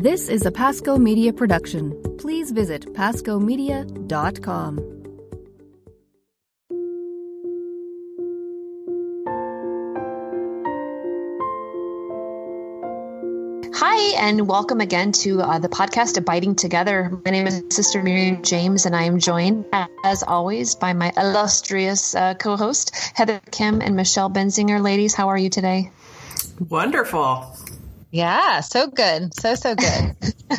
This is a Pasco Media production. Please visit pascomedia.com. Hi, and welcome again to uh, the podcast Abiding Together. My name is Sister Miriam James, and I am joined, as always, by my illustrious uh, co host, Heather Khym and Michelle Benzinger. Ladies, how are you today? Wonderful. Yeah, so good. So, so good.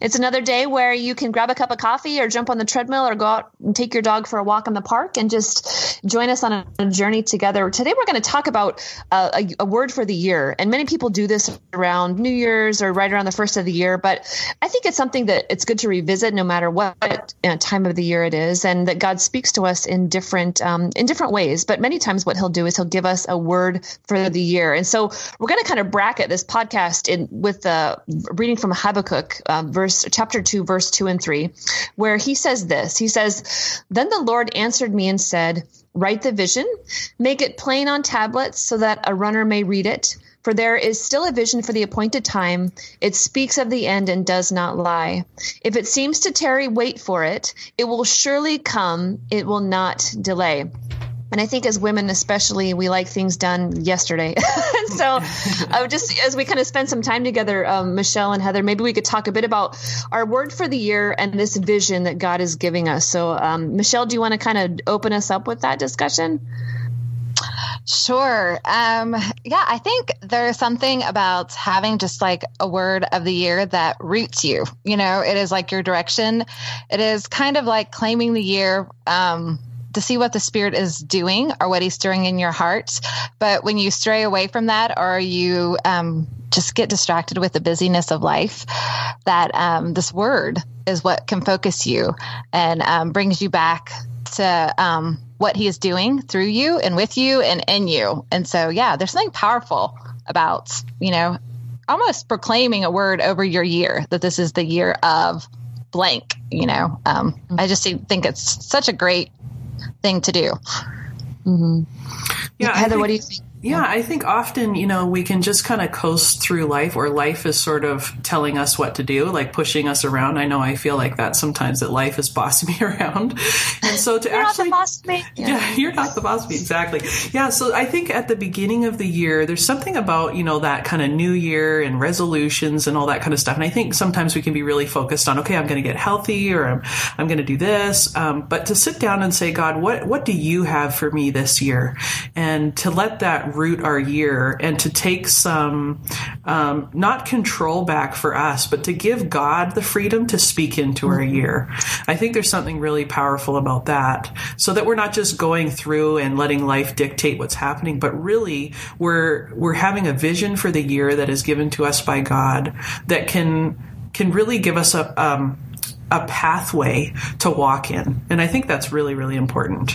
it's another day where you can grab a cup of coffee or jump on the treadmill or go out and take your dog for a walk in the park and just join us on a, journey together. Today, we're going to talk about uh, a, a, word for the year. And many people do this around New Year's or right around the first of the year. But I think it's something that it's good to revisit no matter what you know, time of the year it is. And that God speaks to us in different, um, in different ways. But many times, what he'll do is he'll give us a word for the year. And so we're going to kind of bracket this podcast in with the reading from Habakkuk, um, verse chapter two, verse two and three, where he says this. He says, "Then the Lord answered me and said." Write the vision, make it plain on tablets so that a runner may read it. For there is still a vision for the appointed time. It speaks of the end and does not lie. If it seems to tarry, wait for it. It will surely come. It will not delay. And I think as women, especially, we like things done yesterday. so, I would just as we kind of spend some time together, um, Michelle and Heather, maybe we could talk a bit about our word for the year and this vision that God is giving us. So, um, Michelle, do you want to kind of open us up with that discussion? Sure. Um, yeah, I think there's something about having just like a word of the year that roots you. You know, it is like your direction. It is kind of like claiming the year. Um, to see what the spirit is doing or what he's stirring in your heart. But when you stray away from that or you um, just get distracted with the busyness of life, that um, this word is what can focus you and um, brings you back to um, what he is doing through you and with you and in you. And so, yeah, there's something powerful about, you know, almost proclaiming a word over your year that this is the year of blank you know um, i just think it's such a great thing to do. Mm-hmm. Yeah, Heather, think, what do you think? Yeah, I think often, you know, we can just kind of coast through life or life is sort of telling us what to do, like pushing us around. I know I feel like that sometimes that life is bossing me around. And so to you're actually. Not the boss of me. Yeah. yeah, you're not the boss of me. Exactly. Yeah. So I think at the beginning of the year, there's something about, you know, that kind of new year and resolutions and all that kind of stuff. And I think sometimes we can be really focused on, okay, I'm going to get healthy or I'm, I'm going to do this. Um, but to sit down and say, God, what, what do you have for me this year? And to let that root our year and to take some, um, not control back for us, but to give God the freedom to speak into our mm-hmm. year. I think there's something really powerful about that so that we're not just going through and letting life dictate what's happening, but really we're, we're having a vision for the year that is given to us by God that can, can really give us a, um, a pathway to walk in. And I think that's really, really important.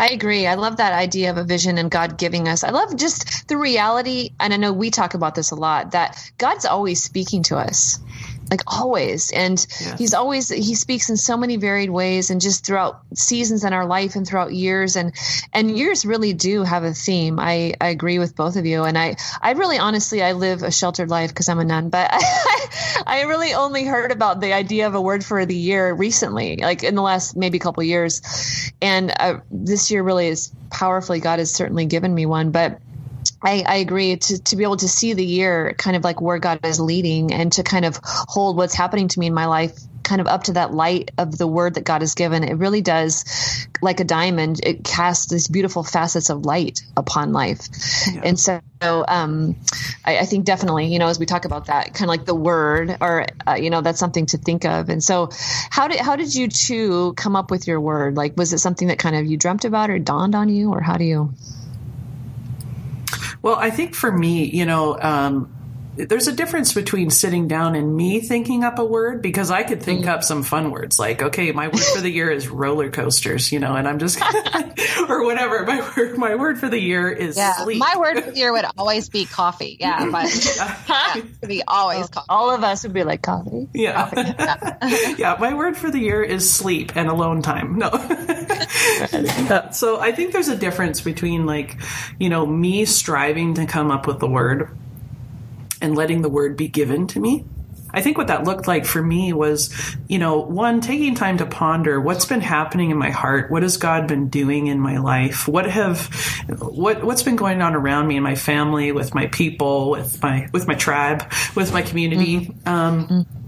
I agree. I love that idea of a vision and God giving us. I love just the reality, and I know we talk about this a lot, that God's always speaking to us like always. And he's always he speaks in so many varied ways and just throughout seasons in our life and throughout years. And and years really do have a theme. I i agree with both of you. And i i really honestly i live a sheltered life because i'm a nun but I, I really only heard about the idea of a word for the year recently like in the last maybe couple years. And uh, this year really is powerfully god has certainly given me one. But I, I, agree to, to be able to see the year kind of like where God is leading and to kind of hold what's happening to me in my life kind of up to that light of the word that God has given. It really does, like a diamond, it casts these beautiful facets of light upon life. Yeah. And so, um, I, I, think definitely, you know, as we talk about that, kind of like the word, or uh, you know, that's something to think of. And so, how did how did you two come up with your word? Like, was it something that kind of you dreamt about or dawned on you, or how do you? Well, I think for me, you know, um, there's a difference between sitting down and me thinking up a word because I could think mm. up some fun words like, okay, my word for the year is roller coasters, you know, and I'm just, or whatever. My word, my word for the year is yeah, sleep. My word for the year would always be coffee. Yeah, but yeah, be always coffee. All of us would be like coffee. Yeah. Coffee. Yeah. yeah. My word for the year is sleep and alone time. No. so I think there's a difference between like, you know, me striving to come up with the word and letting the word be given to me. I think what that looked like for me was, you know, one, taking time to ponder what's been happening in my heart. What has God been doing in my life? What have, what, what's been going on around me in my family, with my people, with my, with my tribe, with my community? Mm-hmm. Um, mm-hmm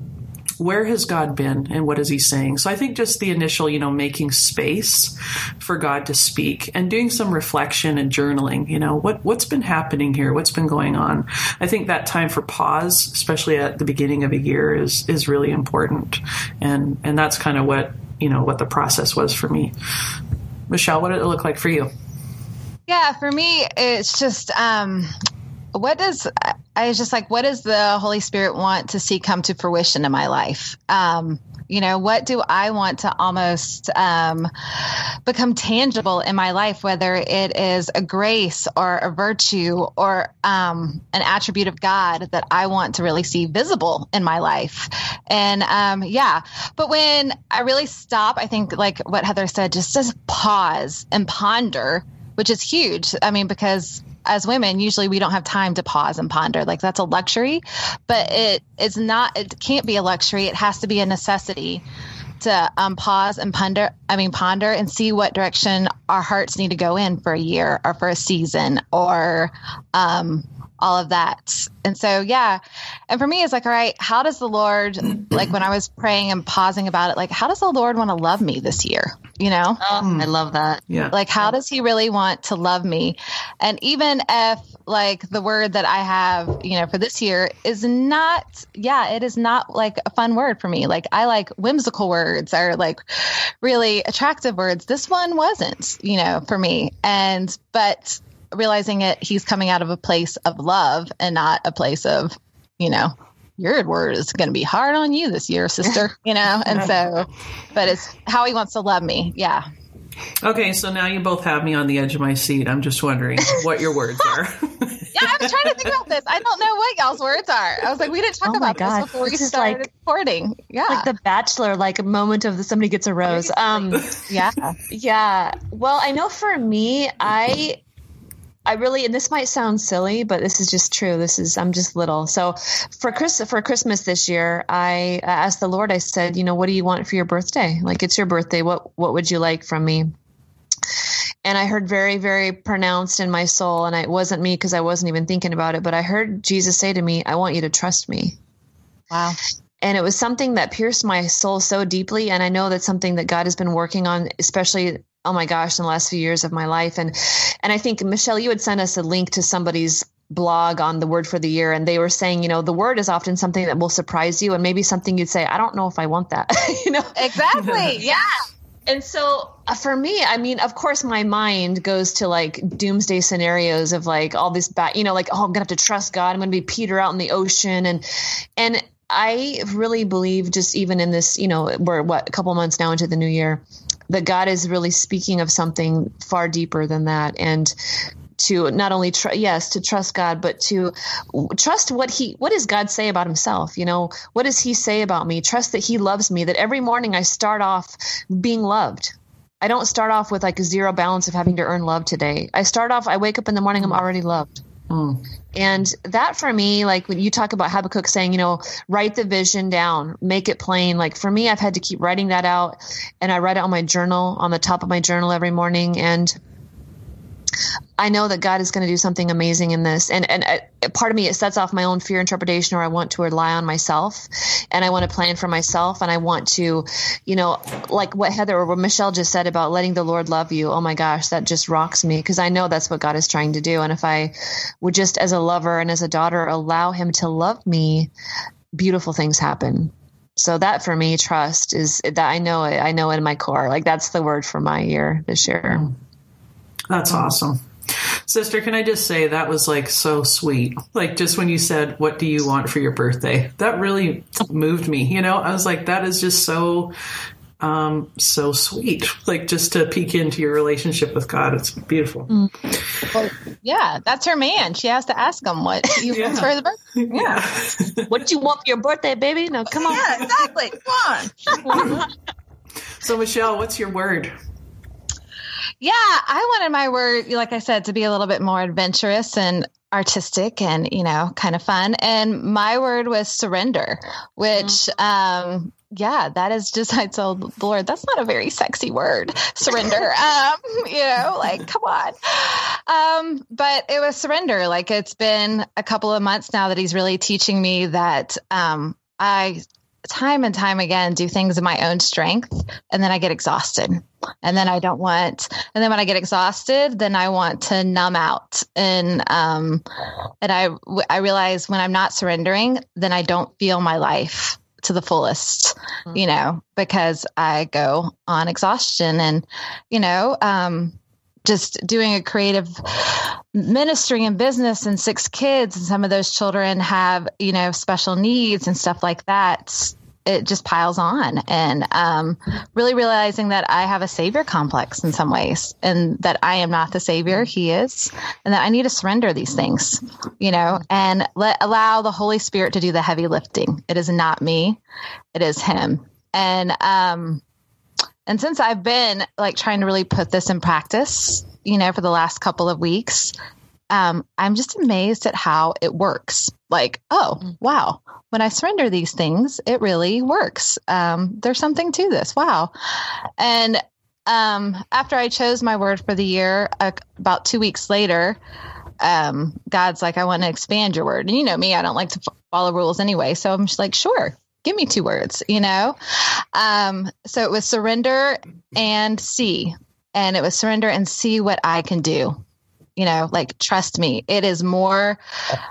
where has God been and what is he saying? So I think just the initial, you know, making space for God to speak and doing some reflection and journaling, you know, what, what's been happening here? What's been going on? I think that time for pause, especially at the beginning of a year is, is really important. And, and that's kind of what, you know, what the process was for me. Michelle, what did it look like for you? Yeah, for me, it's just, um, what does I was just like, what does the Holy Spirit want to see come to fruition in my life? Um, you know, what do I want to almost um, become tangible in my life, whether it is a grace or a virtue or um, an attribute of God that I want to really see visible in my life? And um, yeah, but when I really stop, I think, like what Heather said, just just pause and ponder, which is huge. I mean, because as women, usually we don't have time to pause and ponder. Like that's a luxury, but it is not, it can't be a luxury. It has to be a necessity to um, pause and ponder. I mean, ponder and see what direction our hearts need to go in for a year or for a season or um, all of that. And so, yeah. And for me, it's like, all right, how does the Lord, like when I was praying and pausing about it, like, how does the Lord want to love me this year? You know? Oh, I love that. Yeah. Like, how does he really want to love me? And even if, like, the word that I have, you know, for this year is not, yeah, it is not like a fun word for me. Like, I like whimsical words or like really attractive words. This one wasn't, you know, for me. And, but, realizing it, he's coming out of a place of love and not a place of, you know, your word is going to be hard on you this year, sister, you know? And so, but it's how he wants to love me. Yeah. Okay, so now you both have me on the edge of my seat. I'm just wondering what your words are. yeah, I was trying to think about this. I don't know what y'all's words are. I was like, we didn't talk oh about God. this before we started like, recording. Yeah, like the Bachelor, like a moment of the, somebody gets a rose. Um, yeah, yeah. Well, I know for me, I I really, and this might sound silly, but this is just true. This is, I'm just little. So for Chris, for Christmas this year, I asked the Lord, I said, you know, what do you want for your birthday? Like, it's your birthday. What, what would you like from me? And I heard very, very pronounced in my soul, and it wasn't me because I wasn't even thinking about it, but I heard Jesus say to me, I want you to trust me. Wow and it was something that pierced my soul so deeply and i know that's something that god has been working on especially oh my gosh in the last few years of my life. And and i think michelle you had sent us a link to somebody's blog on the word for the year and they were saying you know the word is often something that will surprise you and maybe something you'd say i don't know if i want that you know? Exactly yeah. And so uh, for me i mean of course my mind goes to like doomsday scenarios of like all this bad you know like oh i'm gonna have to trust god i'm gonna be peter out in the ocean and and i really believe just even in this you know we're what a couple months now into the new year that God is really speaking of something far deeper than that. And to not only tr- yes to trust God, but to trust what he what does God say about Himself? You know, what does He say about me? Trust that He loves me. That every morning I start off being loved. I don't start off with like a zero balance of having to earn love today. I start off. I wake up in the morning. I'm already loved. And that for me, like when you talk about Habakkuk saying, you know, write the vision down, make it plain. Like for me, I've had to keep writing that out and I write it on my journal, on the top of my journal every morning. And I know that God is going to do something amazing in this. And, and uh, part of me, it sets off my own fear interpretation or I want to rely on myself and I want to plan for myself. And I want to, you know, like what Heather or what Michelle just said about letting the Lord love you. Oh my gosh, that just rocks me because I know that's what God is trying to do. And if I would just as a lover and as a daughter allow him to love me, beautiful things happen so that for me trust is that i know it i know it in my core like that's the word for my year this year that's awesome Sister, can I just say that was like so sweet? Like just when you said, What do you want for your birthday? That really moved me. You know, I was like, That is just so um, so sweet. Like just to peek into your relationship with God. It's beautiful. Mm. Well, yeah, that's her man. She has to ask him what you yeah. want for the birthday. Yeah. what do you want for your birthday, baby? No, come on. Yeah, exactly. Come on. so Michelle, what's your word? Yeah, I wanted my word, like I said, to be a little bit more adventurous. And artistic and you know kind of fun and my word was surrender which mm-hmm. um yeah that is just i told the lord that's not a very sexy word surrender um you know like come on um but it was surrender like it's been a couple of months now that he's really teaching me that um i time and time again do things in my own strength and then I get exhausted. And then I don't want and then when I get exhausted, then I want to numb out. And um and I I realize when I'm not surrendering, then I don't feel my life to the fullest, mm-hmm. you know, because I go on exhaustion and you know, um just doing a creative ministry and business and six kids and some of those children have you know special needs and stuff like that it just piles on. And um, really realizing that i have a savior complex in some ways and that i am not the savior he is and that i need to surrender these things you know and let allow the holy spirit to do the heavy lifting. It is not me. It is him. And um and since I've been like trying to really put this in practice, you know, for the last couple of weeks, um, I'm just amazed at how it works. Like, oh, mm. wow, when I surrender these things, it really works. Um, there's something to this. Wow. And um, after I chose my word for the year, uh, about two weeks later, um, God's like, I want to expand your word. And you know me, I don't like to follow rules anyway. So I'm just like, sure, give me two words, you know? Um, so it was surrender and see. And it was surrender and see what I can do. You know, like trust me, it is more,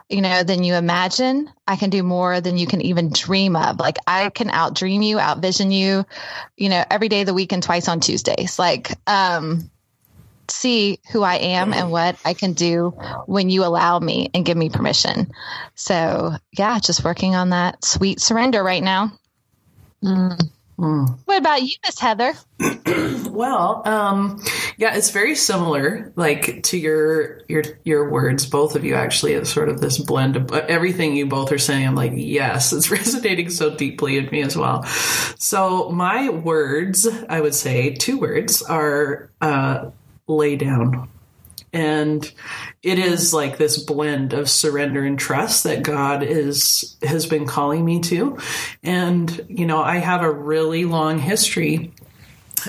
you know, than you imagine. I can do more than you can even dream of. Like I can out dream you, out vision you, you know, every day of the week and twice on Tuesdays. Like, um, see who I am and what I can do when you allow me and give me permission. So, yeah, just working on that sweet surrender right now. Mm. Mm. What about you, Miss Heather? well, um, yeah, it's very similar, like to your your your words. Both of you actually, it's sort of this blend of everything you both are saying. I'm like, yes, it's resonating so deeply in me as well. So my words, I would say, two words are uh, lay down. And it is like this blend of surrender and trust that God is has been calling me to. And you know, I have a really long history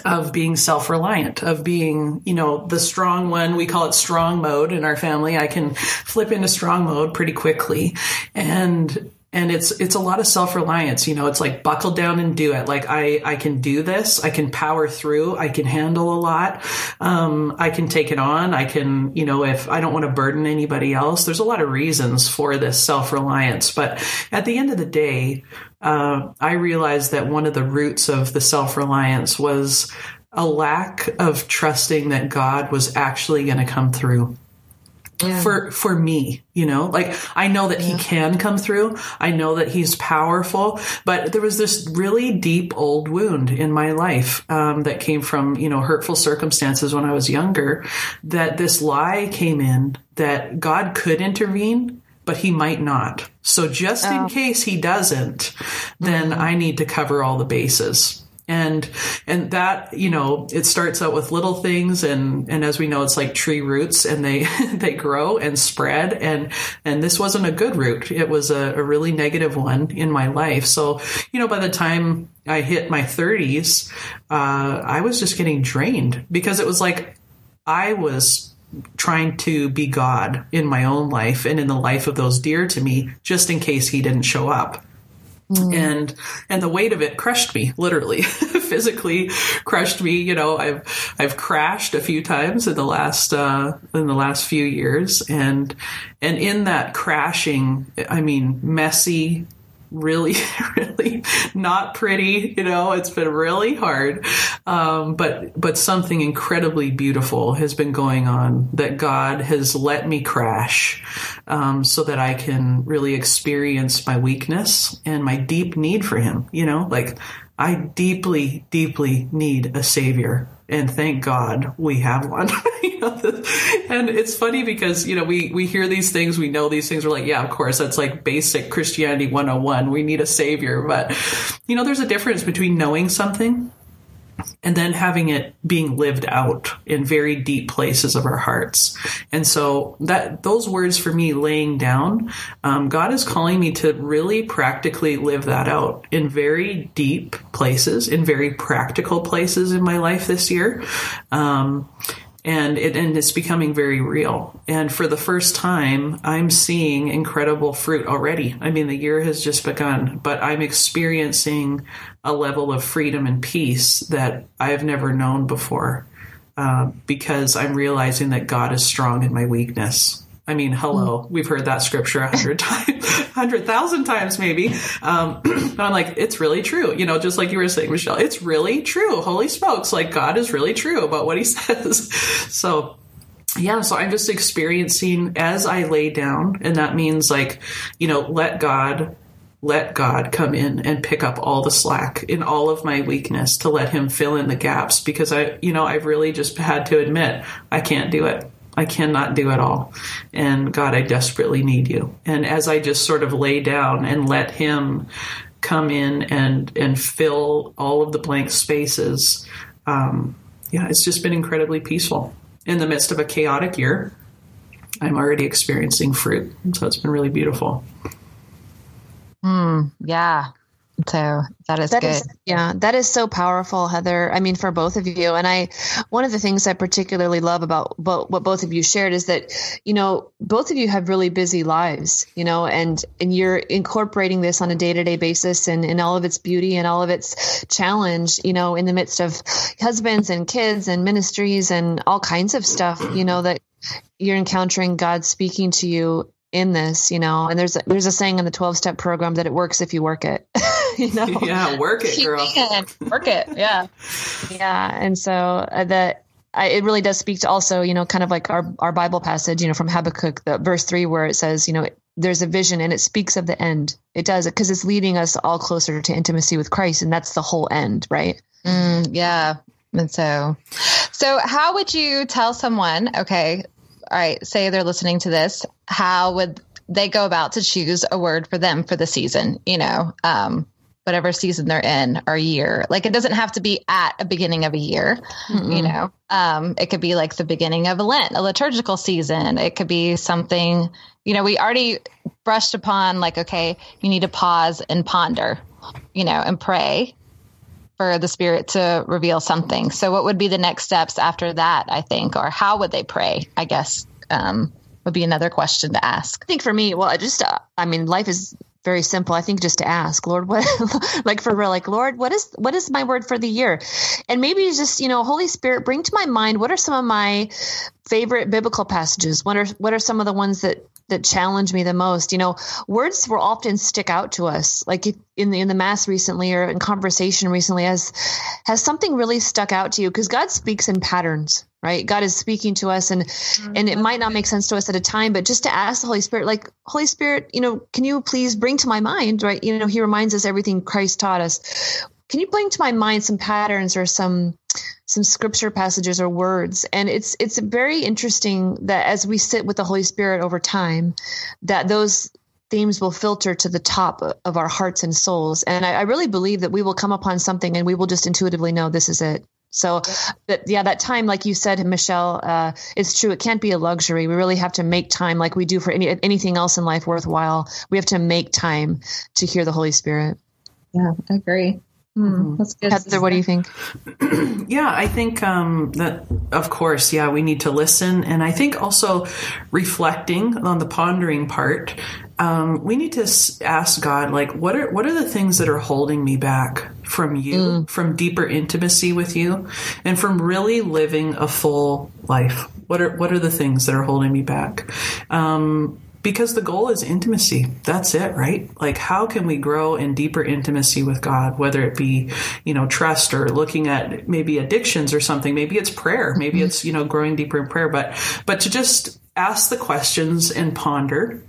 of being self-reliant of being you know the strong one we call it strong mode in our family i can flip into strong mode pretty quickly and and it's it's a lot of self-reliance you know it's like buckle down and do it. Like i i can do this. I can power through. I can handle a lot. Um, i can take it on. I can you know if i don't want to burden anybody else there's a lot of reasons for this self-reliance. But at the end of the day uh, i realized that one of the roots of the self-reliance was a lack of trusting that god was actually going to come through yeah. for for me you know like i know that yeah. he can come through i know that he's powerful but there was this really deep old wound in my life um, that came from you know hurtful circumstances when i was younger that this lie came in that god could intervene but he might not so just oh. in case he doesn't then mm-hmm. i need to cover all the bases and and that you know it starts out with little things and and as we know it's like tree roots and they they grow and spread. And and this wasn't a good root. It was a, a really negative one in my life. So you know by the time i hit my 30s uh, i was just getting drained because it was like i was trying to be god in my own life and in the life of those dear to me just in case he didn't show up Mm. And and the weight of it crushed me, literally, physically crushed me. You know, I've I've crashed a few times in the last uh, in the last few years, and and in that crashing, I mean, messy, really, really not pretty. You know, it's been really hard. Um, but, but something incredibly beautiful has been going on that God has let me crash, um, so that I can really experience my weakness and my deep need for Him. You know, like I deeply, deeply need a savior and thank God we have one. and it's funny because you know we we hear these things, we know these things. We're like, yeah, of course, that's like basic Christianity 101. We need a savior, but you know, there's a difference between knowing something and then having it being lived out in very deep places of our hearts. And so that those words for me laying down, um, God is calling me to really practically live that out in very deep places, in very practical places in my life this year. Um, and it and it's becoming very real. And for the first time, I'm seeing incredible fruit already. I mean, the year has just begun, but I'm experiencing a level of freedom and peace that I've never known before, uh, because I'm realizing that God is strong in my weakness. I mean, hello, we've heard that scripture a hundred times, hundred thousand times maybe. Um, I'm like, it's really true. You know, just like you were saying, Michelle, it's really true. Holy smokes. Like God is really true about what he says. So yeah, so I'm just experiencing as I lay down, and that means like, you know, let God let God come in and pick up all the slack in all of my weakness to let him fill in the gaps because I, you know, I've really just had to admit I can't do it. I cannot do it all. And God, I desperately need you. And as I just sort of lay down and let Him come in and, and fill all of the blank spaces, um, yeah, it's just been incredibly peaceful. In the midst of a chaotic year, I'm already experiencing fruit. So it's been really beautiful. Mm, yeah. So that is that good. Is, yeah, that is so powerful, Heather. I mean, for both of you. And I, one of the things I particularly love about bo- what both of you shared is that, you know, both of you have really busy lives, you know, and, and you're incorporating this on a day to day basis and in all of its beauty and all of its challenge, you know, in the midst of husbands and kids and ministries and all kinds of stuff, you know, that you're encountering God speaking to you in this, you know, and there's a, there's a saying in the 12 step program that it works if you work it. you know? Yeah, work it, girl. work it. Yeah. yeah. And so uh, that I, it really does speak to also, you know, kind of like our, our Bible passage, you know, from Habakkuk, the verse three, where it says, you know, there's a vision and it speaks of the end. It does it because it's leading us all closer to intimacy with Christ. And that's the whole end, right? Mm, yeah. And so, so how would you tell someone, okay, all right, say they're listening to this, how would they go about to choose a word for them for the season, you know, um, whatever season they're in or year. Like it doesn't have to be at a beginning of a year, mm-hmm. you know. Um, it could be like the beginning of a Lent, a liturgical season. It could be something, you know, we already brushed upon like, okay, you need to pause and ponder, you know, and pray for the spirit to reveal something. So what would be the next steps after that, I think, or how would they pray? I guess um, would be another question to ask. I think for me, well, I just, uh, I mean, life is very simple. I think just to ask, Lord, what, like for real, like, Lord, what is, what is my word for the year? And maybe just, you know, Holy Spirit, bring to my mind, what are some of my favorite biblical passages? What are, what are some of the ones that that challenge me the most. You know, words will often stick out to us. Like in the in the mass recently or in conversation recently, has has something really stuck out to you? Because God speaks in patterns, right? God is speaking to us, and mm-hmm. and it might not make sense to us at a time, but just to ask the Holy Spirit, like Holy Spirit, you know, can you please bring to my mind, right? You know, He reminds us everything Christ taught us. Can you bring to my mind some patterns or some some scripture passages or words? And it's it's very interesting that as we sit with the holy spirit over time that those themes will filter to the top of our hearts and souls. And I, I really believe that we will come upon something and we will just intuitively know this is it. So that yeah that time like you said michelle uh, it's true. It can't be a luxury. We really have to make time like we do for any anything else in life worthwhile. We have to make time to hear the holy spirit. Yeah i agree Mm, that's good. Heather, what do you think? yeah, I think um, that, of course, yeah, we need to listen. And I think also reflecting on the pondering part, um, we need to ask God, like, what are, what are the things that are holding me back from you, mm. from deeper intimacy with you, and from really living a full life? What are, what are the things that are holding me back? Um, because the goal is intimacy. That's it, right? Like, how can we grow in deeper intimacy with God, whether it be, you know, trust or looking at maybe addictions or something. Maybe it's prayer. Maybe mm-hmm. it's, you know, growing deeper in prayer, but, but to just ask the questions and ponder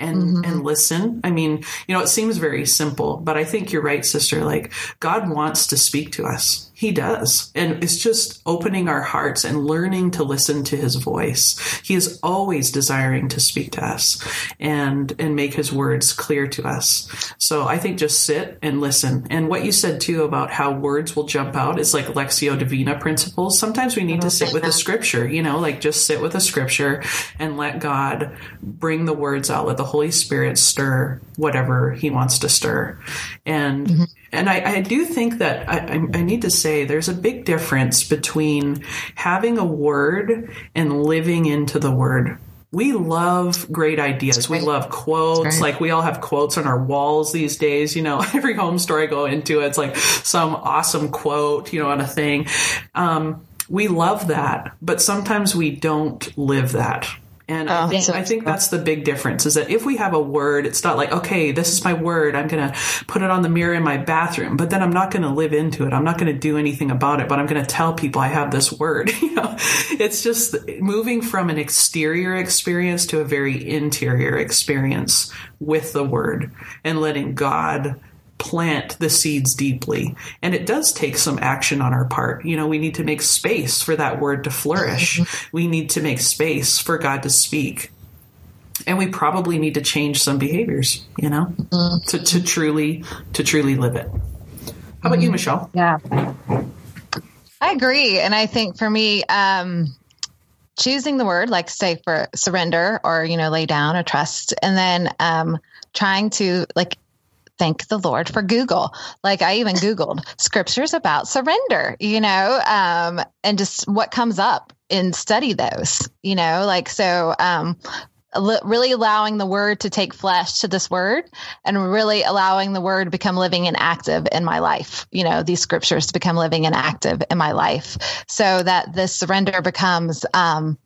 and mm-hmm. and listen. I mean, you know, it seems very simple, but I think you're right, sister. Like God wants to speak to us. He does. And it's just opening our hearts and learning to listen to his voice. He is always desiring to speak to us and, and make his words clear to us. So I think just sit and listen. And what you said too about how words will jump out is like Lectio Divina principles. Sometimes we need to sit with a scripture, you know, like just sit with a scripture and let God bring the words out. Let the Holy Spirit stir whatever he wants to stir. And, mm-hmm. And I, I, do think that I, I need to say there's a big difference between having a word and living into the word we love great ideas. We love quotes. Like we all have quotes on our walls these days. You know, every home store I go into, it's like some awesome quote, you know, on a thing. Um, we love that, but sometimes we don't live that. And oh, I, think, I think that's the big difference is that if we have a word, it's not like, okay, this is my word. I'm going to put it on the mirror in my bathroom, but then I'm not going to live into it. I'm not going to do anything about it, but I'm going to tell people I have this word. you know, it's just moving from an exterior experience to a very interior experience with the word and letting God plant the seeds deeply. And it does take some action on our part. You know, we need to make space for that word to flourish. Mm-hmm. We need to make space for God to speak. And we probably need to change some behaviors, you know, mm-hmm. to, to truly to truly live it. How about you, mm-hmm. Michelle? Yeah. I agree. And I think for me, um, choosing the word, like say for surrender or, you know, lay down or trust, and then um, trying to like thank the Lord for Google. Like I even Googled scriptures about surrender, you know, um, and just what comes up and study those, you know, like so, um, really allowing the word to take flesh to this word and really allowing the word become living and active in my life you know these scriptures to become living and active in my life so that this surrender becomes um,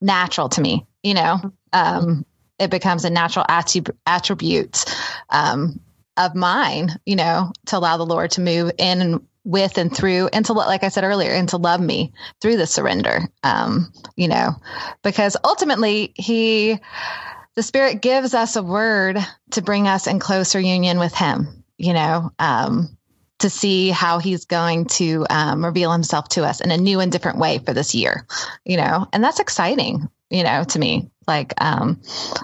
natural to me you know um, it becomes a natural attribute, attribute um, of mine, you know, to allow the Lord to move in and with and through and to like I said earlier, and to love me through the surrender. Um, you know, because ultimately he the Spirit gives us a word to bring us in closer union with him, you know, um, to see how he's going to um, reveal himself to us in a new and different way for this year, you know, and that's exciting, you know, to me. Like, um,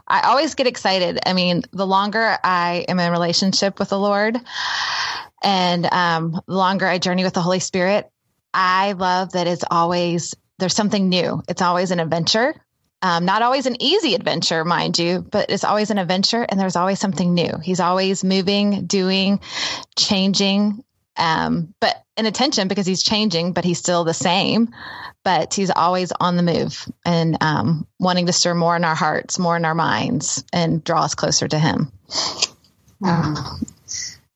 I always get excited. I mean, the longer I am in relationship with the Lord and um, the longer I journey with the Holy Spirit, I love that it's always, there's something new. It's always an adventure. Um, not always an easy adventure, mind you, but it's always an adventure and there's always something new. He's always moving, doing, changing, um, but in attention because he's changing, but he's still the same. But he's always on the move and um, wanting to stir more in our hearts, more in our minds, and draw us closer to him. Um,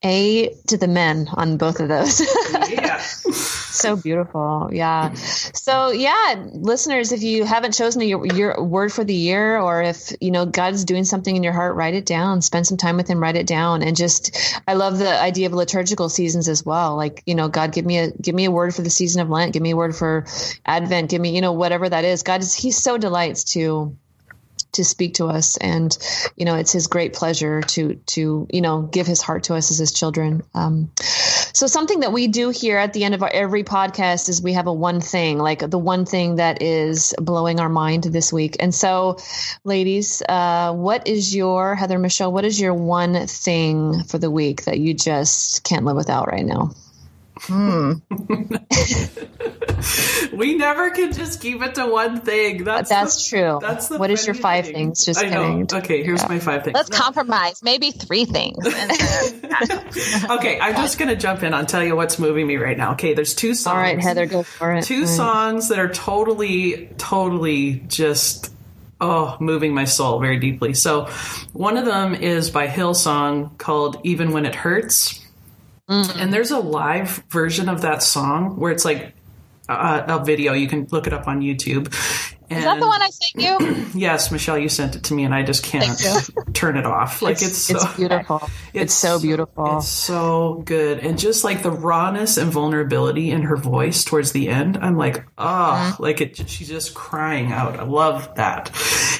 a to the men on both of those. so beautiful. Yeah. So yeah, listeners, if you haven't chosen your, your word for the year or if, you know, God's doing something in your heart, write it down, spend some time with him, write it down. And just, I love the idea of liturgical seasons as well. Like, you know, God, give me a, give me a word for the season of Lent. Give me a word for Advent. Give me, you know, whatever that is. God is, he so delights to, to speak to us and you know it's his great pleasure to to you know give his heart to us as his children um, so something that we do here at the end of our, every podcast is we have a one thing like the one thing that is blowing our mind this week. And so ladies uh, what is your heather michelle what is your one thing for the week that you just can't live without right now Hmm. we never can just keep it to one thing. That's that's the, true. That's the what is your five thing. things? Just I kidding. Okay, here's yeah. my five things. Let's no. compromise. Maybe three things. okay, I'm just gonna jump in. I'll tell you what's moving me right now. Okay, there's two songs. All right, Heather, go for it. Two songs that are totally, totally just oh, moving my soul very deeply. So, one of them is by Hillsong called "Even When It Hurts." Mm-hmm. And there's a live version of that song where it's like a, a, video. You can look it up on YouTube. And Is that the one I sent you? yes, Michelle, you sent it to me, and I just can't turn it off. Like it's, it's, so, it's beautiful. It's, it's, so beautiful. It's so good, and just like the rawness and vulnerability in her voice towards the end, I'm like, oh, mm-hmm. like it. She's just crying out. I love that.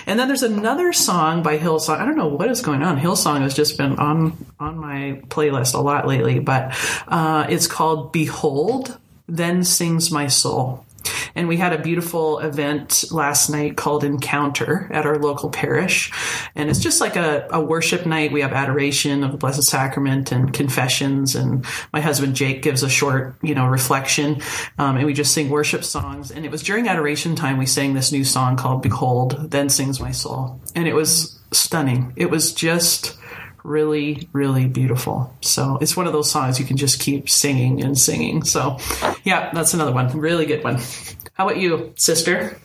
And then there's another song by Hillsong. I don't know what is going on. Hillsong has just been on on my playlist a lot lately, but uh, it's called "Behold." Then Sings My Soul. And we had a beautiful event last night called Encounter at our local parish. And it's just like a, a worship night. We have adoration of the Blessed Sacrament and confessions. And my husband Jake gives a short, you know, reflection. Um, and we just sing worship songs. And it was during adoration time we sang this new song called Behold, Then Sings My Soul. And it was stunning. It was just really, really beautiful. So it's one of those songs you can just keep singing and singing. So, yeah, that's another one. Really good one. How about you, sister?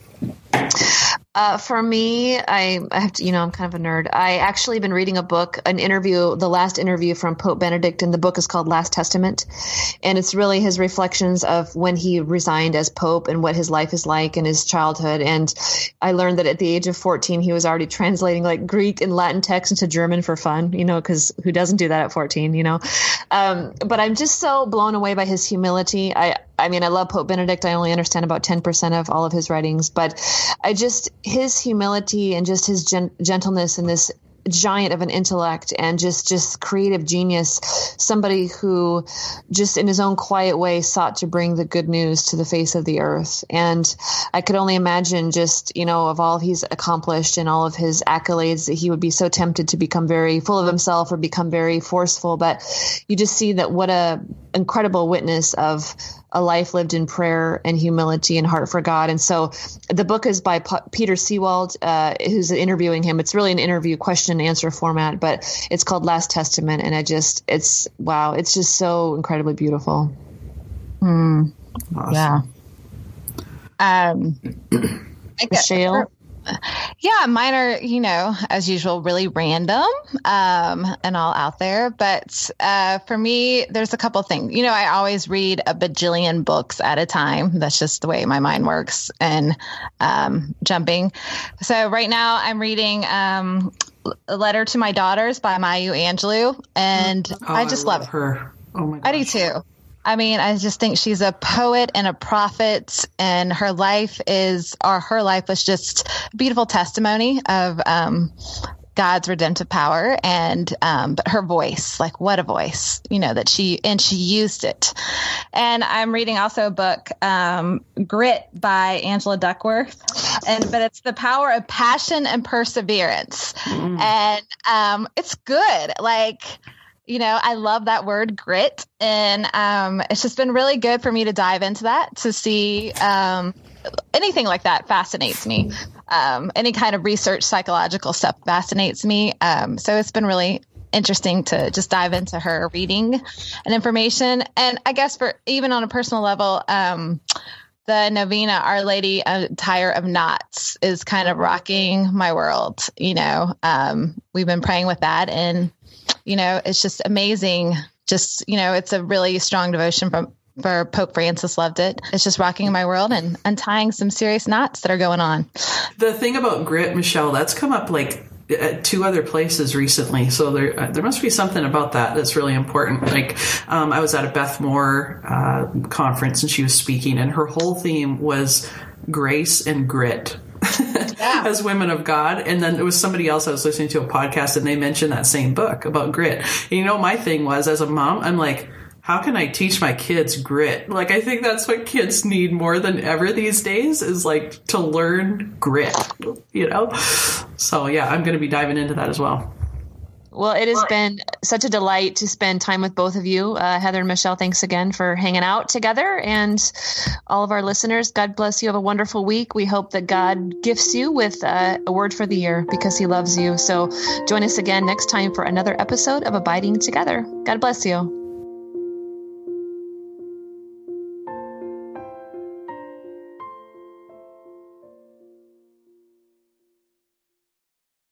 Uh, for me, I, I, have to, you know, I'm kind of a nerd. I actually been reading a book, an interview, the last interview from Pope Benedict, and the book is called Last Testament, and it's really his reflections of when he resigned as Pope and what his life is like in his childhood. And I learned that at the age of 14, he was already translating like Greek and Latin text into German for fun, you know, because who doesn't do that at 14, you know? Um, but I'm just so blown away by his humility. I, I mean, I love Pope Benedict. I only understand about 10% of all of his writings, but I just, his humility and just his gen- gentleness and this giant of an intellect and just just creative genius somebody who just in his own quiet way sought to bring the good news to the face of the earth and i could only imagine just you know of all he's accomplished and all of his accolades that he would be so tempted to become very full of himself or become very forceful but you just see that what a incredible witness of a life lived in prayer and humility and heart for God. And so the book is by P- Peter Seewald, uh, who's interviewing him. It's really an interview question and answer format, but it's called Last Testament. And I just, it's wow, it's just so incredibly beautiful. Mm. Awesome. Yeah. Um, Michelle. Yeah, mine are, you know, as usual, really random um, and all out there. But uh, for me, there's a couple things. You know, I always read a bajillion books at a time. That's just the way my mind works and um, jumping. So right now, I'm reading um, A Letter to My Daughters by Maya Angelou, and oh, I just I love, love her. Oh my gosh. I do too. I mean, I just think she's a poet and a prophet, and her life is, or her life was just a beautiful testimony of um, God's redemptive power, and um, but her voice, like what a voice, you know that she and she used it. And I'm reading also a book, um, Grit by Angela Duckworth, and but it's the power of passion and perseverance, mm. and um, it's good, like you know, I love that word grit. And um, it's just been really good for me to dive into that to see um, anything like that fascinates me. Um, any kind of research, psychological stuff fascinates me. Um, so it's been really interesting to just dive into her reading and information. And I guess for even on a personal level, um, the novena our lady tire of knots is kind of rocking my world you know um, we've been praying with that and you know, it's just amazing. Just, you know, it's a really strong devotion from for Pope Francis loved it. It's just rocking my world and untying some serious knots that are going on. The thing about grit, Michelle, that's come up like at two other places recently. So there, uh, there must be something about that that's really important. Like, um, I was at a Beth Moore uh, conference and she was speaking, and her whole theme was grace and grit. Yeah. as women of God. And then there was somebody else I was listening to a podcast and they mentioned that same book about grit. And you know, my thing was as a mom, I'm like, how can I teach my kids grit? Like, I think that's what kids need more than ever these days is like to learn grit, you know? So, yeah, I'm going to be diving into that as well. Well, it has well, been such a delight to spend time with both of you. Uh, Heather and Michelle, thanks again for hanging out together. And all of our listeners, God bless you. Have a wonderful week. We hope that God gifts you with uh, a word for the year because He loves you. So join us again next time for another episode of Abiding Together. God bless you.